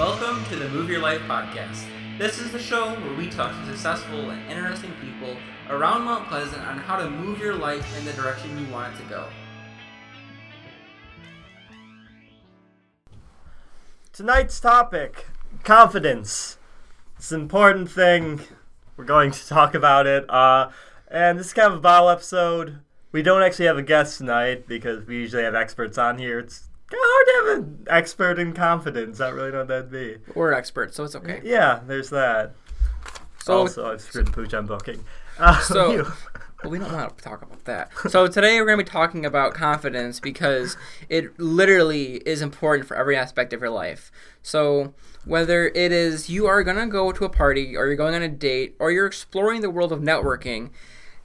Welcome to the Move Your Life podcast. This is the show where we talk to successful and interesting people around Mount Pleasant on how to move your life in the direction you want it to go. Tonight's topic confidence. It's an important thing. We're going to talk about it. Uh, and this is kind of a bottle episode. We don't actually have a guest tonight because we usually have experts on here. It's hard to have an expert in confidence. I really know what that'd be. We're experts, so it's okay. Yeah, there's that. So, also, I've screwed the pooch on booking. Uh, So- well, we don't want to talk about that. So today we're going to be talking about confidence because it literally is important for every aspect of your life. So whether it is you are going to go to a party or you're going on a date or you're exploring the world of networking,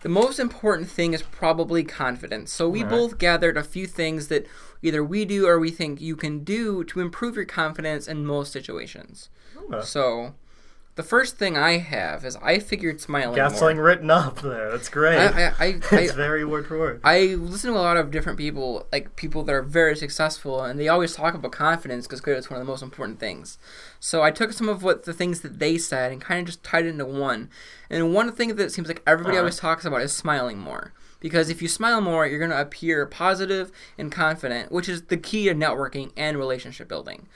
the most important thing is probably confidence. So we Alright. both gathered a few things that either we do or we think you can do to improve your confidence in most situations. uh, So the first thing I have is I figured smiling something written up there. That's great. I, I, I, it's I, very word for word. I listen to a lot of different people, like people that are very successful, and they always talk about confidence because clearly it's one of the most important things. So I took some of what the things that they said and kind of just tied it into one. And one thing that seems like everybody Alright. always talks about is smiling more. Because if you smile more, you're going to appear positive and confident, which is the key to networking and relationship building.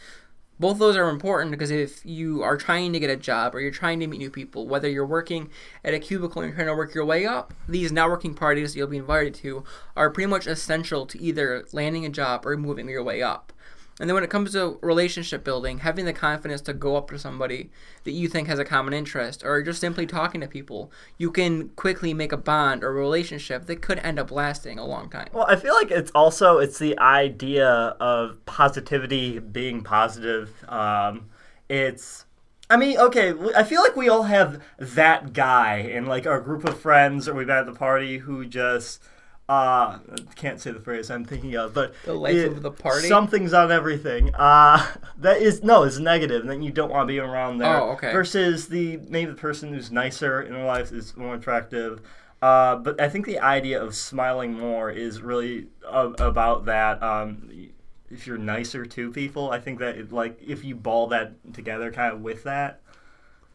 Both of those are important because if you are trying to get a job or you're trying to meet new people, whether you're working at a cubicle and you're trying to work your way up, these networking parties that you'll be invited to are pretty much essential to either landing a job or moving your way up. And then when it comes to relationship building, having the confidence to go up to somebody that you think has a common interest or just simply talking to people, you can quickly make a bond or relationship that could end up lasting a long time. Well, I feel like it's also it's the idea of positivity being positive. Um, it's, I mean, okay, I feel like we all have that guy in like our group of friends or we've been at the party who just. Uh, can't say the phrase I'm thinking of, but The life of the party? Something's on everything. Uh, that is no, it's negative, and then you don't want to be around there. Oh, okay. Versus the maybe the person who's nicer in their life is more attractive. Uh, but I think the idea of smiling more is really a- about that. Um, if you're nicer to people, I think that it, like if you ball that together, kind of with that.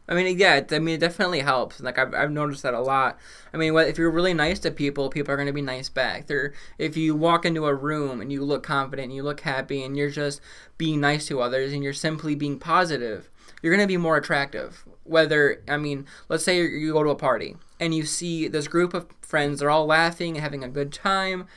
I mean, yeah, I mean, it definitely helps. Like I've, I've noticed that a lot. I mean, if you're really nice to people, people are going to be nice back. They're if you walk into a room and you look confident, and you look happy, and you're just being nice to others, and you're simply being positive, you're going to be more attractive. Whether I mean, let's say you go to a party and you see this group of friends, they're all laughing and having a good time.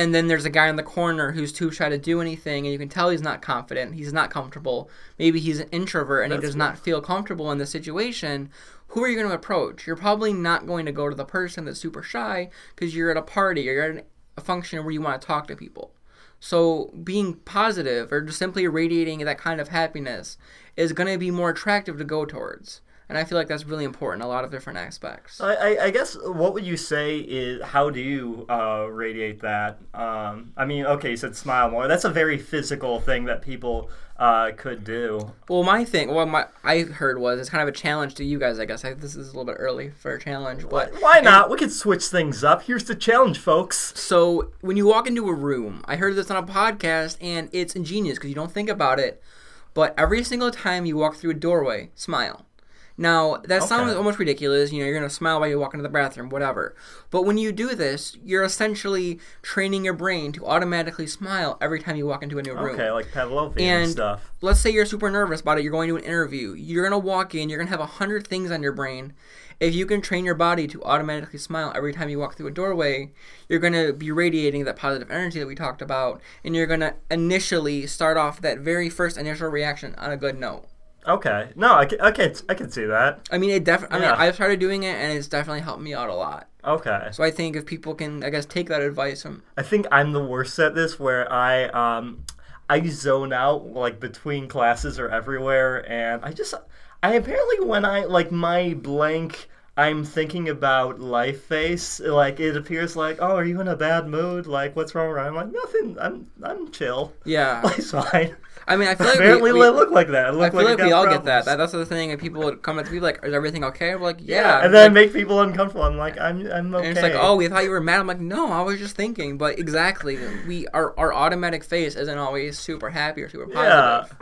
And then there's a guy in the corner who's too shy to do anything, and you can tell he's not confident. He's not comfortable. Maybe he's an introvert and he That's does not feel comfortable in the situation. Who are you going to approach? You're probably not going to go to the person that's super shy because you're at a party or you're at a function where you want to talk to people. So being positive or just simply radiating that kind of happiness is going to be more attractive to go towards. And I feel like that's really important a lot of different aspects. I, I, I guess what would you say is how do you uh, radiate that? Um, I mean, okay, you said smile more. That's a very physical thing that people uh, could do. Well, my thing, what my I heard was it's kind of a challenge to you guys. I guess I, this is a little bit early for a challenge, but Why not? We could switch things up. Here's the challenge, folks. So when you walk into a room, I heard this on a podcast, and it's ingenious because you don't think about it. But every single time you walk through a doorway, smile. Now that sounds almost ridiculous. You know, you're gonna smile while you walk into the bathroom, whatever. But when you do this, you're essentially training your brain to automatically smile every time you walk into a new room. Okay, like Pavlovian And- stuff. let's say you're super nervous about it you're going to an interview you're going to walk in you're going to have a hundred things on your brain if you can train your body to automatically smile every time you walk through a doorway you're going to be radiating that positive energy that we talked about and you're going to initially start off that very first initial reaction on a good note Okay, no, I can, I can, I can see that. i mean it definitely i Yeah. mean i've started doing it and it's definitely helped me out a lot Okay. so i think if people can i guess take that advice from I think I'm the worst at this where I um I zone out like between classes or everywhere and I just I apparently when I like my blank I'm thinking about life face like it appears like oh are you in a bad mood like what's wrong I'm like nothing I'm I'm chill yeah life's fine i mean i feel like we- apparently we, I look like that I look I feel like, I we all get problems. that. that. That's the thing. And people would come up to me like, "Is everything okay?" We're like, "Yeah." and then I Like, make people uncomfortable I'm like I'm I'm okay And it's like, oh, we thought you were mad. I'm like, no, I was just thinking. But exactly, we our our automatic face isn't always super happy or super yeah positive.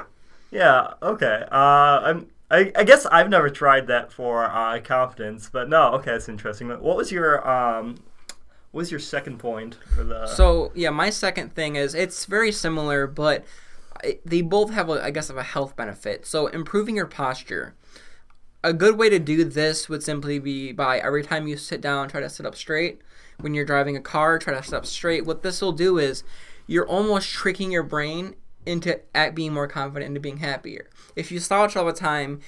Yeah. Okay. Uh, I'm. I, I guess I've never tried that for uh, confidence, but no. Okay, that's interesting. What was your um, what was your second point the? So yeah, my second thing is it's very similar, but they both have, a, I guess, of a health benefit. So improving your posture. A good way to do this would simply be by every time you sit down, try to sit up straight. When you're driving a car, try to sit up straight. What this will do is you're almost tricking your brain into at being more confident, into being happier. If you slouch all the time,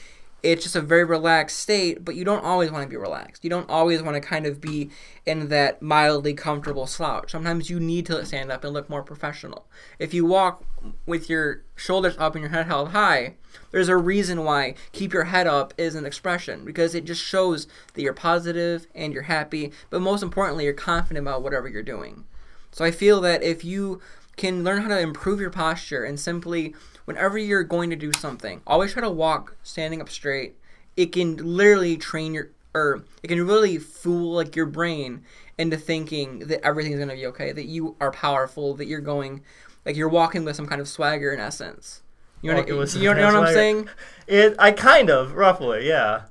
it's just a very relaxed state, but you don't always want to be relaxed. You don't always want to kind of be in that mildly comfortable slouch. Sometimes you need to stand up and look more professional. If you walk with your shoulders up and your head held high, there's a reason why keep your head up is an expression because it just shows that you're positive and you're happy, but most importantly, you're confident about whatever you're doing. So I feel that if you can learn how to improve your posture and simply whenever you're going to do something, always try to walk standing up straight. It can literally train your or it can really fool like your brain into thinking that everything's going to be okay, that you are powerful, that you're going like you're walking with some kind of swagger in essence. You know, what, you know, you know what I'm saying? It. I kind of roughly, yeah.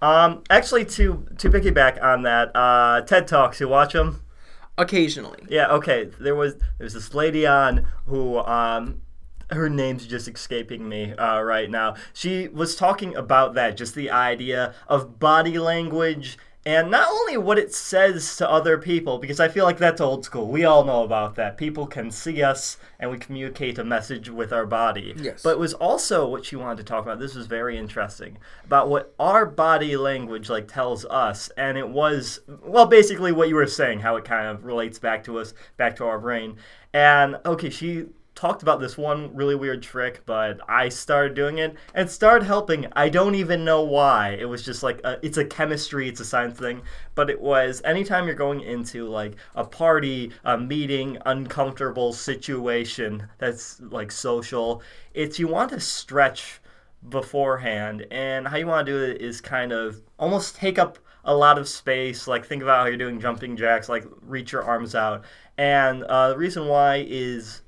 Um, actually, to to piggyback on that, uh, TED Talks. You watch them? Occasionally. Yeah, okay. There was there's this lady on who um her name's just escaping me uh, right now. She was talking about that, just the idea of body language and not only what it says to other people, because I feel like that's old school. We all know about that. People can see us and we communicate a message with our body. Yes. But it was also what she wanted to talk about. This was very interesting about what our body language like tells us, and it was well, basically what you were saying, how it kind of relates back to us, back to our brain. And okay, she talked about this one really weird trick, but I started doing it and started helping. I don't even know why. It was just like a, it's a chemistry, it's a science thing, but it was anytime you're going into like a party, a meeting, uncomfortable situation that's like social, it's you want to stretch beforehand and how you want to do it is kind of almost take up a lot of space like think about how you're doing jumping jacks like reach your arms out and uh, the reason why is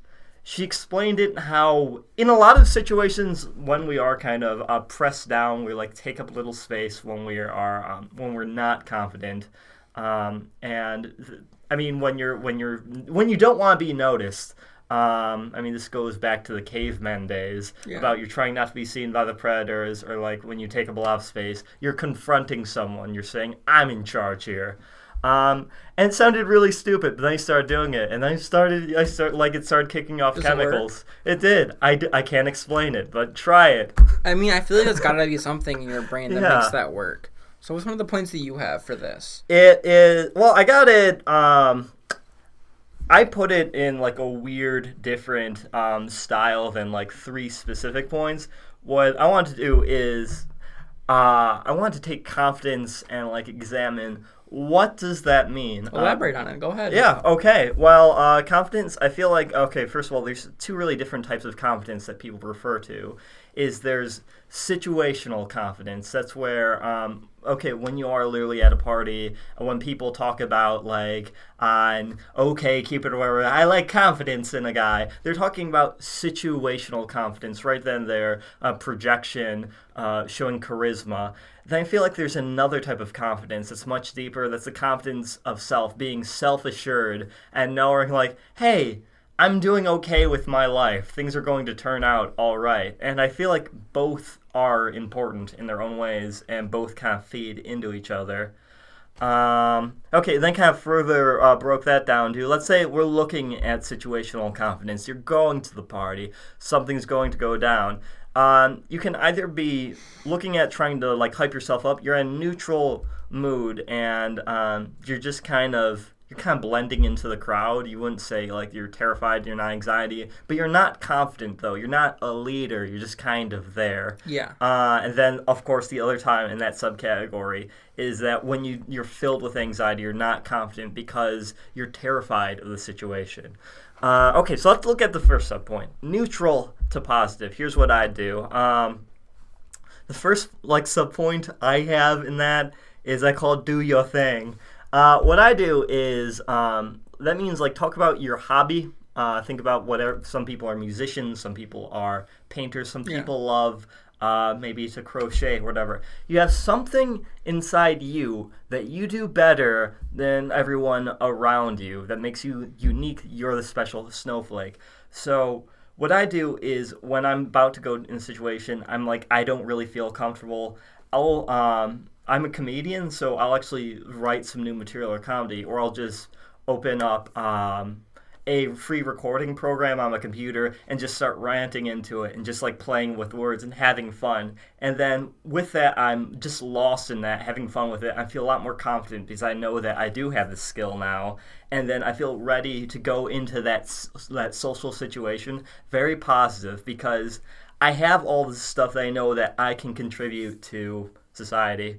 she explained it how in a lot of situations when we are kind of uh, pressed down we like take up little space when we are um, when we're not confident um, and th- i mean when you're when you're when you don't want to be noticed um, I mean, this goes back to the cavemen days Yeah. about you're trying not to be seen by the predators, or like when you take up a lot of space, you're confronting someone. You're saying, "I'm in charge here," um, and it sounded really stupid. But then I started doing it, and then I started, I start like it started kicking off Does it chemicals. It, did. I, d- I can't explain it, but try it. I mean, I feel like there's got to be something in your brain that Yeah. makes that work. So what's one of the points that you have for this? It is well, I got it. Um, I put it in like a weird, different um, style than like three specific points. What I want to do is, uh, I want to take confidence and like examine what does that mean. Um, Elaborate on it. Go ahead. yeah, okay. Well, uh, confidence, I feel like, okay, first of all, there's two really different types of confidence that people refer to. Is there's situational confidence. That's where, um, okay, when you are literally at a party, when people talk about, like, on, okay, keep it whatever, I like confidence in a guy, they're talking about situational confidence right then there, uh, projection, uh, showing charisma. Then I feel like there's another type of confidence that's much deeper. That's the confidence of self, being self assured and knowing, like, hey, I'm doing okay with my life. Things are going to turn out all right. And I feel like both are important in their own ways and both kind of feed into each other. Um, okay, then kind of further uh, broke that down to let's say we're looking at situational confidence. You're going to the party, something's going to go down. Um, you can either be looking at trying to like hype yourself up. You're in neutral mood and um, you're just kind of you're kind of blending into the crowd. You wouldn't say like you're terrified, you're not anxiety, but you're not confident though. You're not a leader. You're just kind of there. Yeah. Uh, and then, of course, the other time in that subcategory is that when you you're filled with anxiety, you're not confident because you're terrified of the situation. Uh, okay, so let's look at the first subpoint: neutral to positive. Here's what I do. Um, the first like subpoint I have in that is I call "do your thing." Uh, what I do is um, that means like talk about your hobby Uh, think about whatever. Some people are musicians. Some people are painters. Some Yeah. people love uh, maybe to crochet or whatever. You have something inside you that you do better than everyone around you that makes you unique. You're the special snowflake. So what I do is when I'm about to go in a situation, I'm like I don't really feel comfortable. I'll um, I'm a comedian, so I'll actually write some new material or comedy, or I'll just open up um, a free recording program on my computer and just start ranting into it and just like playing with words and having fun. And then with that, I'm just lost in that, having fun with it. I feel a lot more confident because I know that I do have the skill now. And then I feel ready to go into that that social situation very positive because I have all this stuff that I know that I can contribute to society.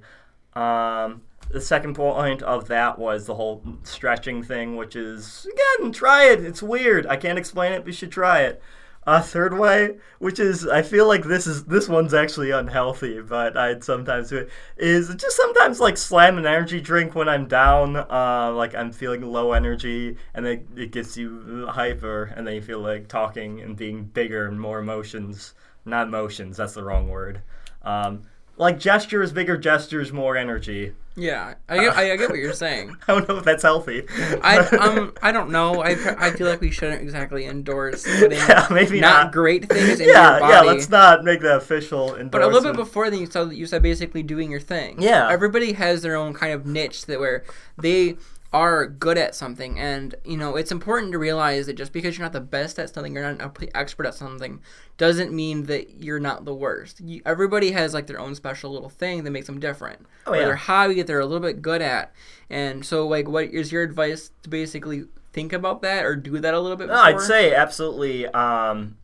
Um, the second point of that was the whole stretching thing, which is again, try it. It's weird. I can't explain it, but you should try it. A third way, which is I feel like this is this one's actually unhealthy, but I'd sometimes do it, is just sometimes like slam an energy drink when I'm down, uh, like I'm feeling low energy, and then it gets you hyper, and then you feel like talking and being bigger and more emotions. Not emotions, that's the wrong word. Um, like gestures, bigger gestures, more energy. Yeah, I get, I, I get what you're saying. I don't know if that's healthy. I um I don't know. I I feel like we shouldn't exactly endorse putting yeah, maybe not, not. great things in yeah, your body. yeah. Let's not make that official. But a little bit before then, you said you said basically doing your thing. Yeah. Everybody has their own kind of niche that where they are good at something, and you know it's important to realize that just because you're not the best at something, you're not an expert at something, doesn't mean that you're not the worst. You, everybody has like their own special little thing that makes them different, Oh, or yeah. their hobby that they're a little bit good at. And so, like, what is your advice to basically think about that or do that a little bit? No, I'd say absolutely. Um,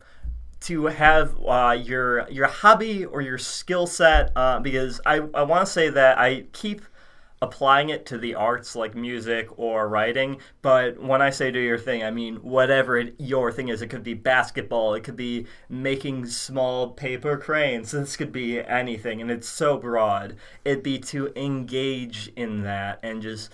to have uh, your your hobby or your skill set, uh, because I I want to say that I keep applying it to the arts like music or writing. But when I say do your thing, I mean whatever it, your thing is. It could be basketball. It could be making small paper cranes. This could be anything, and it's so broad. It'd be to engage in that and just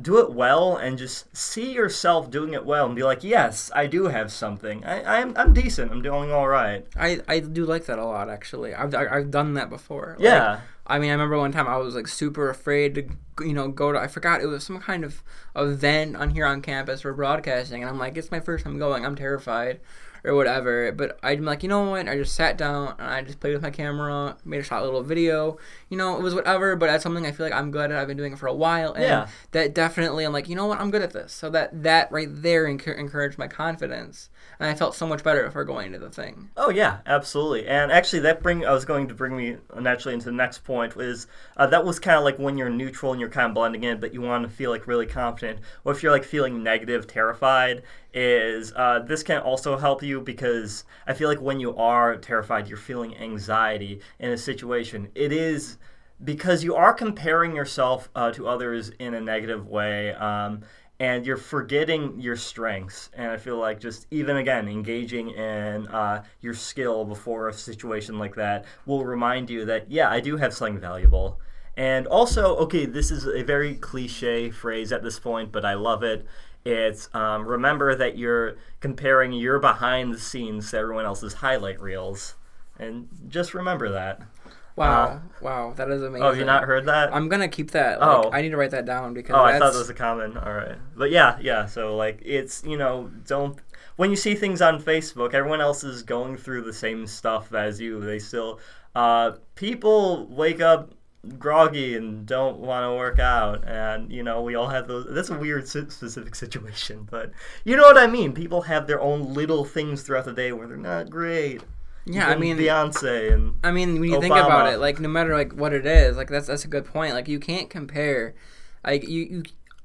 do it well and just see yourself doing it well and be like, yes, I do have something. I, I'm, I'm decent. I'm doing all right. I, I do like that a lot actually. I've I've done that before. Like, Yeah. I mean, I remember one time I was like super afraid to, you know, go to. I forgot it was some kind of event on here on campus for broadcasting, and I'm like, it's my first time going. I'm terrified, or whatever. But I'm like, you know what? I just sat down and I just played with my camera, made a shot little video. You know, it was whatever, but that's something I feel like I'm good at. I've been doing it for a while, and Yeah. that definitely, I'm like, you know what? I'm good at this. So that that right there encouraged my confidence, and I felt so much better for going into the thing. Oh yeah, absolutely. And actually, that bring I was going to bring me naturally into the next point is uh, that was kind of like when you're neutral and you're kind of blending in, but you want to feel like really confident. Or if you're like feeling negative, terrified, is uh, this can also help you because I feel like when you are terrified, you're feeling anxiety in a situation. It is because you are comparing yourself uh, to others in a negative way. Um, and you're forgetting your strengths. And I feel like just even again engaging in uh, your skill before a situation like that will remind you that yeah, I do have something valuable. And also, okay, this is a very cliche phrase at this point, but I love it. It's um, remember that you're comparing your behind the scenes to everyone else's highlight reels, and just remember that. Wow, wow, that is amazing. Oh, have you not heard that? I'm gonna keep that. Like, Oh. I need to write that down because. Oh, I thought that was a comment. All right, but yeah, yeah. So like, it's you know, don't when you see things on Facebook, everyone else is going through the same stuff as you. They still, uh, people wake up groggy and don't want to work out, and you know, we all have those. That's a weird specific situation, but you know what I mean. People have their own little things throughout the day where they're not great. Yeah, I mean, Beyonce and I mean, when you think about it, like no matter like what it is, like that's that's a good point. Like you can't compare. Like you, you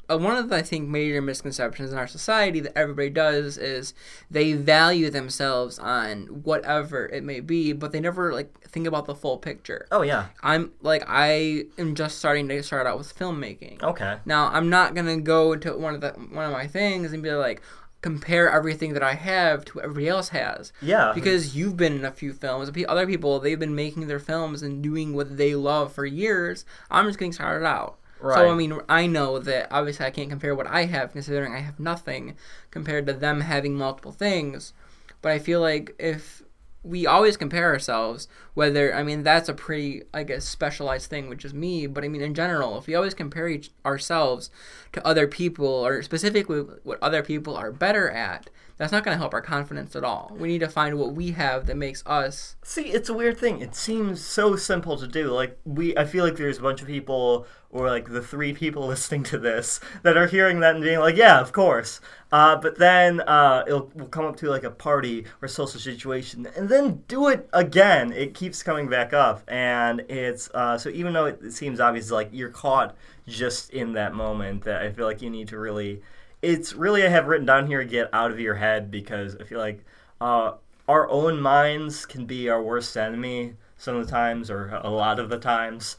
uh, one of the I think major misconceptions in our society that everybody does is they value themselves on whatever it may be, but they never like think about the full picture. oh yeah, I'm like I am just starting to start out with filmmaking. okay, Now I'm not gonna go into one of the one of my things and be like compare everything that I have to what everybody else has yeah, because you've been in a few films. Other people they've been making their films and doing what they love for years. I'm just getting started out. Right. So I mean, I know that obviously I can't compare what I have, considering I have nothing, compared to them having multiple things. But I feel like if we always compare ourselves, whether I mean that's a pretty I guess specialized thing, which is me. But I mean in general, if we always compare each, ourselves to other people, or specifically what other people are better at, that's not going to help our confidence at all. We need to find what we have that makes us See, it's a weird thing. It seems so simple to do. Like we, I feel like there's a bunch of people, or like the three people listening to this, that are hearing that and being like, "Yeah, of course." Uh, but then uh, it'll come up to like a party or social situation, and then do it again. It keeps coming back up, and it's uh, so even though it seems obvious, like you're caught just in that moment, that I feel like you need to really. It's really I have written down here get out of your head because I feel like uh, our own minds can be our worst enemy some of the times or a lot of the times.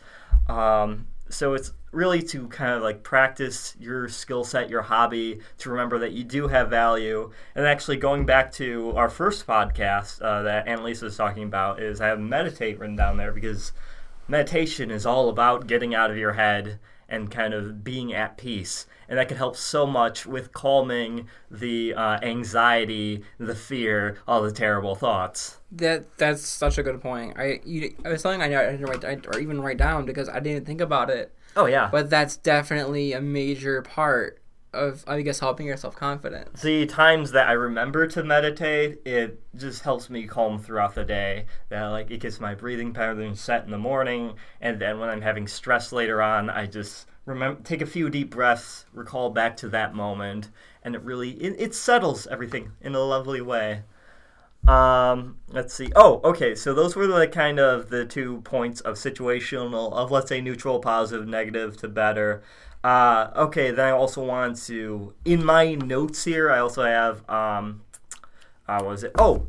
Um, so it's really to kind of like practice your skill set, your hobby, to remember that you do have value. And actually, going back to our first podcast uh, that Annalisa was talking about, is I have meditate written down there because meditation is all about getting out of your head and kind of being at peace. And that can help so much with calming the uh, anxiety, the fear, all the terrible thoughts. That that's such a good point. I you, was something I didn't write I- or even write down because I didn't think about it. Oh, yeah. But that's definitely a major part of I guess helping your self confidence. the times that I remember to meditate, it just helps me calm throughout the day. That like it gets my breathing pattern set in the morning, and then when I'm having stress later on, I just remember take a few deep breaths, recall back to that moment, and it really it, it settles everything in a lovely way. Um, let's see. Oh, okay. So those were the kind of the two points of situational, of let's say neutral, positive, negative to better. Uh, okay. Then I also want to, in my notes here, I also have, um, uh, what was it? Oh,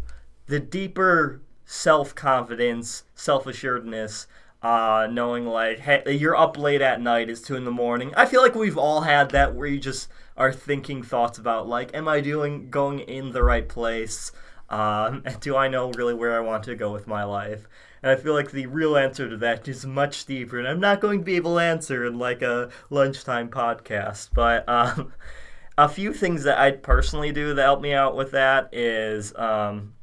the deeper self confidence, self assuredness. Uh, knowing like, hey, you're up late at night. It's two in the morning. I feel like we've all had that where you just are thinking thoughts about like, am I doing going in the right place? Um, do I know really where I want to go with my life? And I feel like the real answer to that is much deeper, and I'm not going to be able to answer in like a lunchtime podcast. But um, a few things that I personally do that help me out with that is, um,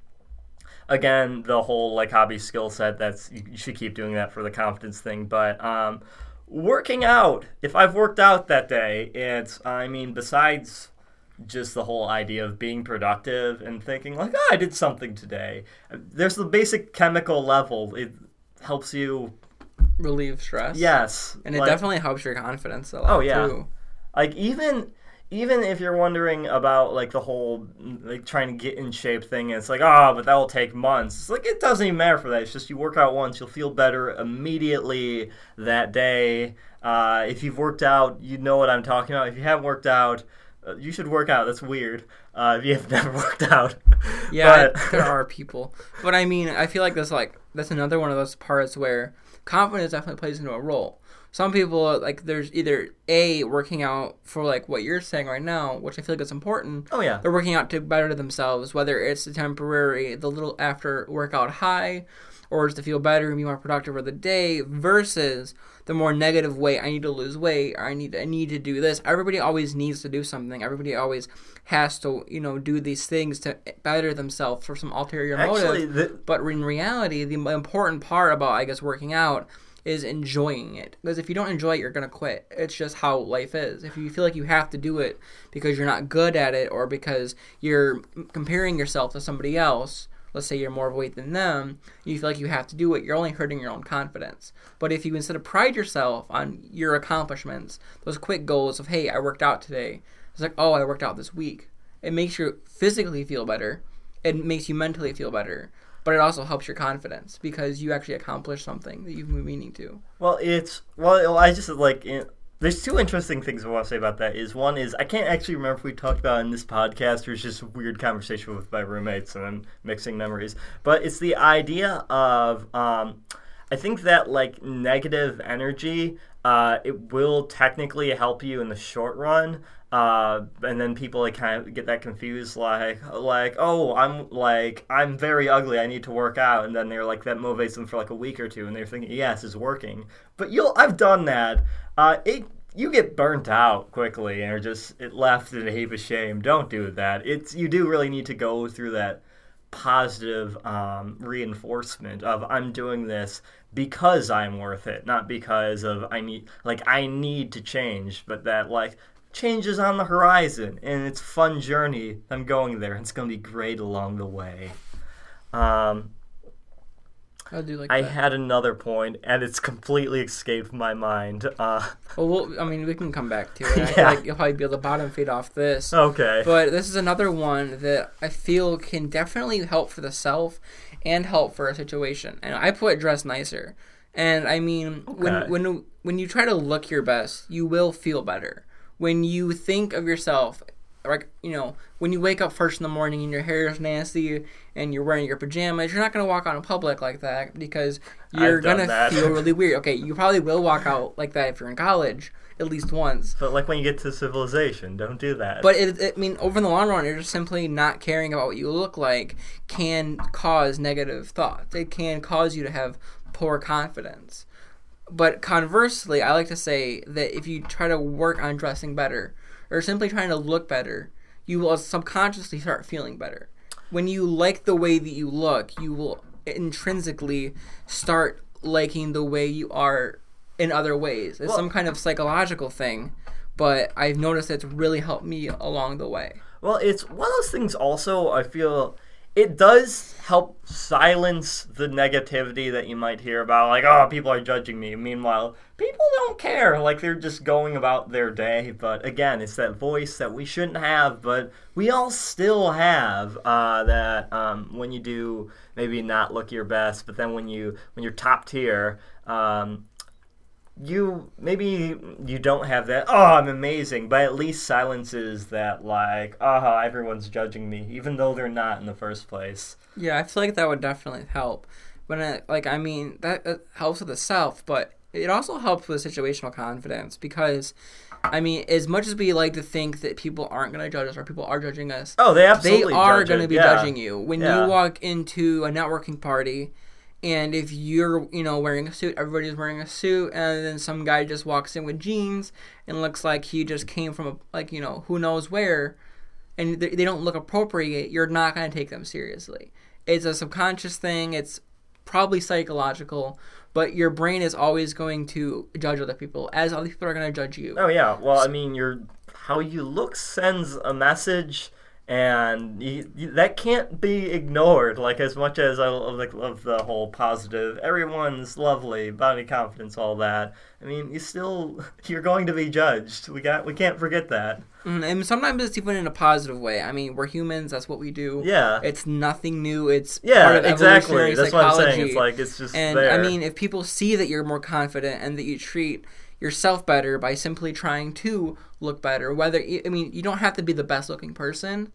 again, the whole like hobby skill set. That's you should keep doing that for the confidence thing. But um, working out, if I've worked out that day, it's I mean, besides just the whole idea of being productive and thinking like, oh, I did something today. There's the basic chemical level. It helps you. Relieve stress. Yes, And it like- definitely helps your confidence a lot Oh, yeah. too. like even even if you're wondering about like the whole like trying to get in shape thing it's like ah but that will take months it's like it doesn't even matter for that it's just you work out once you'll feel better immediately that day uh, if you've worked out you know what i'm talking about if you haven't worked out uh, you should work out. That's weird. Uh, if you have never worked out. Yeah, But- there are people, but I mean, I feel like that's like that's another one of those parts where confidence definitely plays into a role. Some people like there's either a working out for like what you're saying right now, which I feel like is important. oh yeah They're working out to better themselves, whether it's the temporary, the little after workout high, or it's to feel better and be more productive for the day, versus the more negative way. I need to lose weight. Or I need I need to do this. Everybody always needs to do something. Everybody always has to you know do these things to better themselves for some ulterior actually motive. the, But in reality, the important part about I guess working out is enjoying it. Because if you don't enjoy it, you're gonna quit. It's just how life is. If you feel like you have to do it because you're not good at it or because you're comparing yourself to somebody else, let's say you're more overweight than them, you feel like you have to do it, you're only hurting your own confidence. But if you instead of pride yourself on your accomplishments, those quick goals of, hey, I worked out today, it's like, oh, I worked out this week. It makes you physically feel better. It makes you mentally feel better. But it also helps your confidence because you actually accomplished something that you've been meaning to. Well, it's well. I just like it, there's two interesting things I want to say about that. Is one is I can't actually remember if we talked about it in this podcast or it's just a weird conversation with my roommates and I'm mixing memories. But it's the idea of um, I think that like negative energy, uh, it will technically help you in the short run. Uh, and then people like kind of get that confused, like like oh I'm like I'm very ugly, I need to work out, and then they're like that motivates them for like a week or two, and they're thinking yes, it's working. But you'll I've done that. Uh, it you get burnt out quickly and are just it left in a heap of shame. Don't do that. It's you do really need to go through that positive um, reinforcement of I'm doing this because I'm worth it, not because of I need like I need to change, but that like change is on the horizon and it's fun journey. I'm going there. It's gonna be great along the way. Um, I do like I that. had another point and it's completely escaped my mind. Uh, well, we'll, I mean, we can come back to it. I Yeah. feel like you'll probably be able to bottom feed off this. okay. But this is another one that I feel can definitely help for the self and help for a situation. And I put dress nicer. And I mean, Okay. when when when you try to look your best, you will feel better. When you think of yourself, like you know, when you wake up first in the morning and your hair is nasty and you're wearing your pajamas, you're not gonna walk out in public like that because you're gonna feel really weird. Okay, you probably will walk out like that if you're in college at least once. But like when you get to civilization, don't do that. But it, it, I mean, over in the long run, you're just simply not caring about what you look like can cause negative thoughts. It can cause you to have poor confidence. But conversely, I like to say that if you try to work on dressing better or simply trying to look better, you will subconsciously start feeling better. When you like the way that you look, you will intrinsically start liking the way you are in other ways. It's Well- some kind of psychological thing, but I've noticed it's really helped me along the way. Well, it's one of those things also, I feel it does help silence the negativity that you might hear about, like, oh, people are judging me. Meanwhile, people don't care. Like, they're just going about their day. But again, it's that voice that we shouldn't have, but we all still have uh, that um, when you do maybe not look your best, but then when, you, when you're top tier, um, you maybe you don't have that oh i'm amazing but at least silences that like aha everyone's judging me even though they're not in the first place Yeah, I feel like that would definitely help. But uh, like, I mean, that, that helps with the self, but it also helps with situational confidence because, I mean, as much as we like to think that people aren't going to judge us or people are judging us, oh they they absolutely are going to be yeah. judging you when Yeah. you walk into a networking party. And if you're, you know, wearing a suit, everybody's wearing a suit, and then some guy just walks in with jeans and looks like he just came from a, like, you know, who knows where, and they, they don't look appropriate, you're not going to take them seriously. It's a subconscious thing. It's probably psychological, but your brain is always going to judge other people, as other people are going to judge you. oh yeah well i mean your how you look sends a message and you, you, that can't be ignored like as much as i love, like, love the whole positive everyone's lovely body confidence all that i mean you still you're going to be judged we got we can't forget that Mm, And sometimes it's even in a positive way. I mean, we're humans. That's what we do. yeah It's nothing new. It's Yeah, part of exactly. That's what I'm psychology. saying. It's like it's just and there. I mean, if people see that you're more confident and that you treat yourself better by simply trying to look better, whether I mean, you don't have to be the best looking person,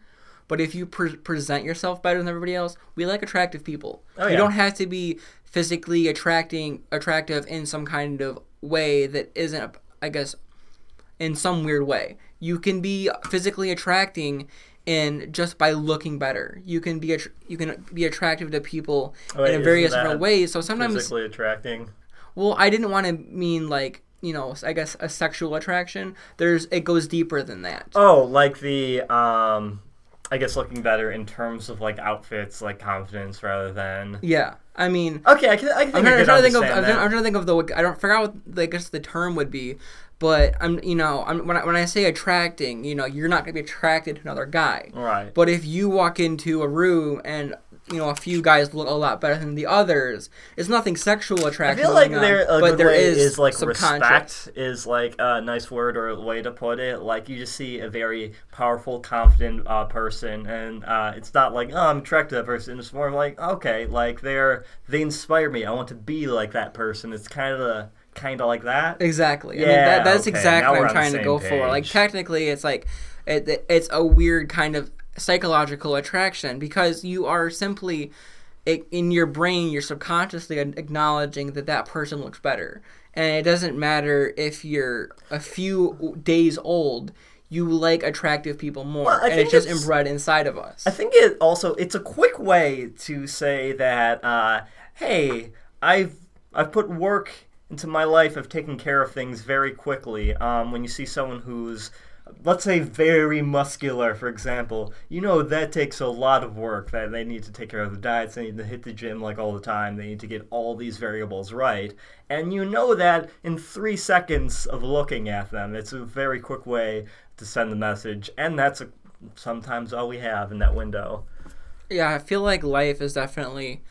but if you pre- present yourself better than everybody else, we like attractive people. Oh, yeah. You don't have to be physically attracting attractive in some kind of way that isn't, I guess, in some weird way. You can be physically attracting in just by looking better. You can be attr you can be attractive to people Oh, in a various different ways. So sometimes, physically attracting. well, I didn't want to mean like you know, I guess a sexual attraction. There's it goes deeper than that. Oh, like the um, I guess looking better in terms of like outfits, like confidence rather than. Yeah, I mean, Okay, I can. I can I'm think I trying, trying to think of. I'm, trying-. I'm trying to think of the. I don't forgot what I guess the term would be, but I'm you know I'm when I, when I say attracting, you know, you're not gonna be attracted to another guy. Right. But if you walk into a room and you know a few guys look a lot better than the others, it's nothing sexual attraction. I feel like going on, there a but good there way is is, like respect is like a nice word or a way to put it. Like you just see a very powerful, confident uh, person, and uh, it's not like oh I'm attracted to that person. It's more like okay, like they're they inspire me. I want to be like that person. It's kind of kind of like that. Exactly. I mean, Yeah, that, that's okay, exactly now what I'm trying to go for. Like, technically, it's like it, it's a weird kind of psychological attraction because you are simply in your brain, you're subconsciously acknowledging that that person looks better, and it doesn't matter if you're a few days old. You like attractive people more, Well, and it's just it's- inbred inside of us. I think it also it's a quick way to say that uh, hey, I've I've put work into my life of taking care of things very quickly. Um, when you see someone who's let's say very muscular for example you know that takes a lot of work that they need to take care of the diets they need to hit the gym like all the time they need to get all these variables right and you know that in three seconds of looking at them it's a very quick way to send the message and that's a, sometimes all we have in that window Yeah, I feel like life is definitely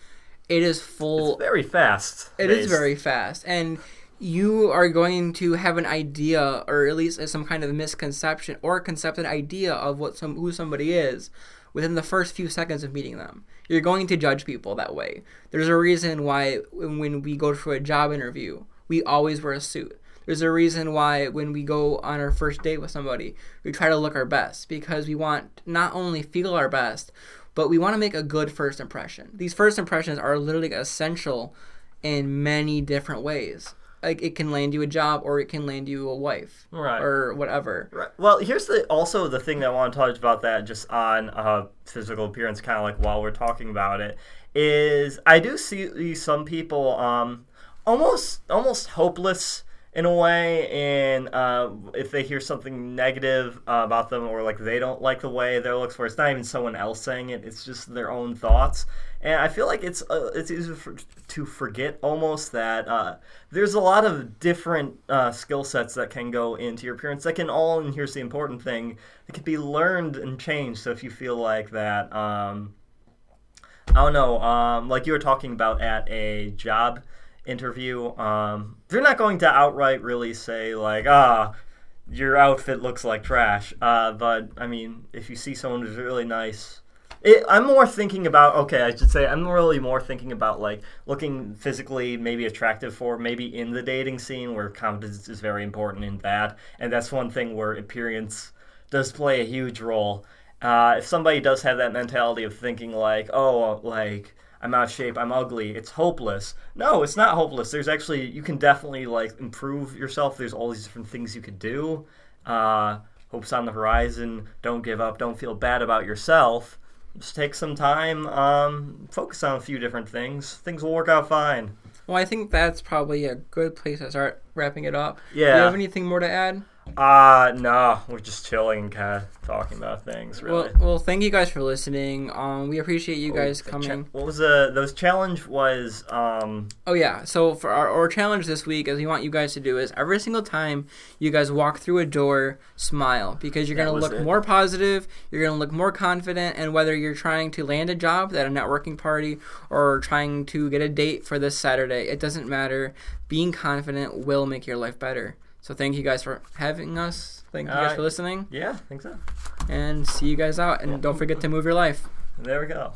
it is full it's very fast It is paced. very fast, and you are going to have an idea, or at least some kind of misconception or concepted idea of what some who somebody is within the first few seconds of meeting them. You're going to judge people that way. There's a reason why when we go for a job interview, we always wear a suit. There's a reason why when we go on our first date with somebody, we try to look our best because we want not only feel our best, but we want to make a good first impression. These first impressions are literally essential in many different ways. Like it can land you a job or it can land you a wife Right. or whatever. Right. Well, here's the also the thing that I want to touch about that just on uh, physical appearance, kind of like while we're talking about it, is I do see some people um, almost almost hopeless in a way, and uh, if they hear something negative uh, about them or like they don't like the way their looks, where it's not even someone else saying it, it's just their own thoughts. And I feel like it's uh, it's easy for, to forget almost that uh, there's a lot of different uh, skill sets that can go into your appearance that can all, and here's the important thing, it can be learned and changed. So if you feel like that, um, I don't know, um, like you were talking about at a job interview, um, they're not going to outright really say like, ah, your outfit looks like trash. Uh, but I mean, if you see someone who's really nice. It, I'm more thinking about okay. I should say I'm really more thinking about like looking physically maybe attractive for maybe in the dating scene where confidence is very important in that, and that's one thing where appearance does play a huge role. Uh, if somebody does have that mentality of thinking like, oh, like I'm out of shape, I'm ugly, it's hopeless. No, it's not hopeless. There's actually you can definitely like improve yourself. There's all these different things you could do. Uh, hopes on the horizon. Don't give up. Don't feel bad about yourself. Just take some time. Um, focus on a few different things. Things will work out fine. Well, I think that's probably a good place to start wrapping it up. Yeah. Do you have anything more to add? Uh no, we're just chilling and kind of talking about things. Really. Well, well, thank you guys for listening. Um, we appreciate you guys Oh, the coming. cha- what was the those challenge was um Oh yeah. So for our, our challenge this week, as we want you guys to do is every single time you guys walk through a door, smile because you're gonna look it. more positive. You're gonna look more confident, and whether you're trying to land a job at a networking party or trying to get a date for this Saturday, it doesn't matter. Being confident will make your life better. So thank you guys for having us. Thank you guys for uh, listening, yeah, I think so. and see you guys out. And don't forget to move your life. There we go.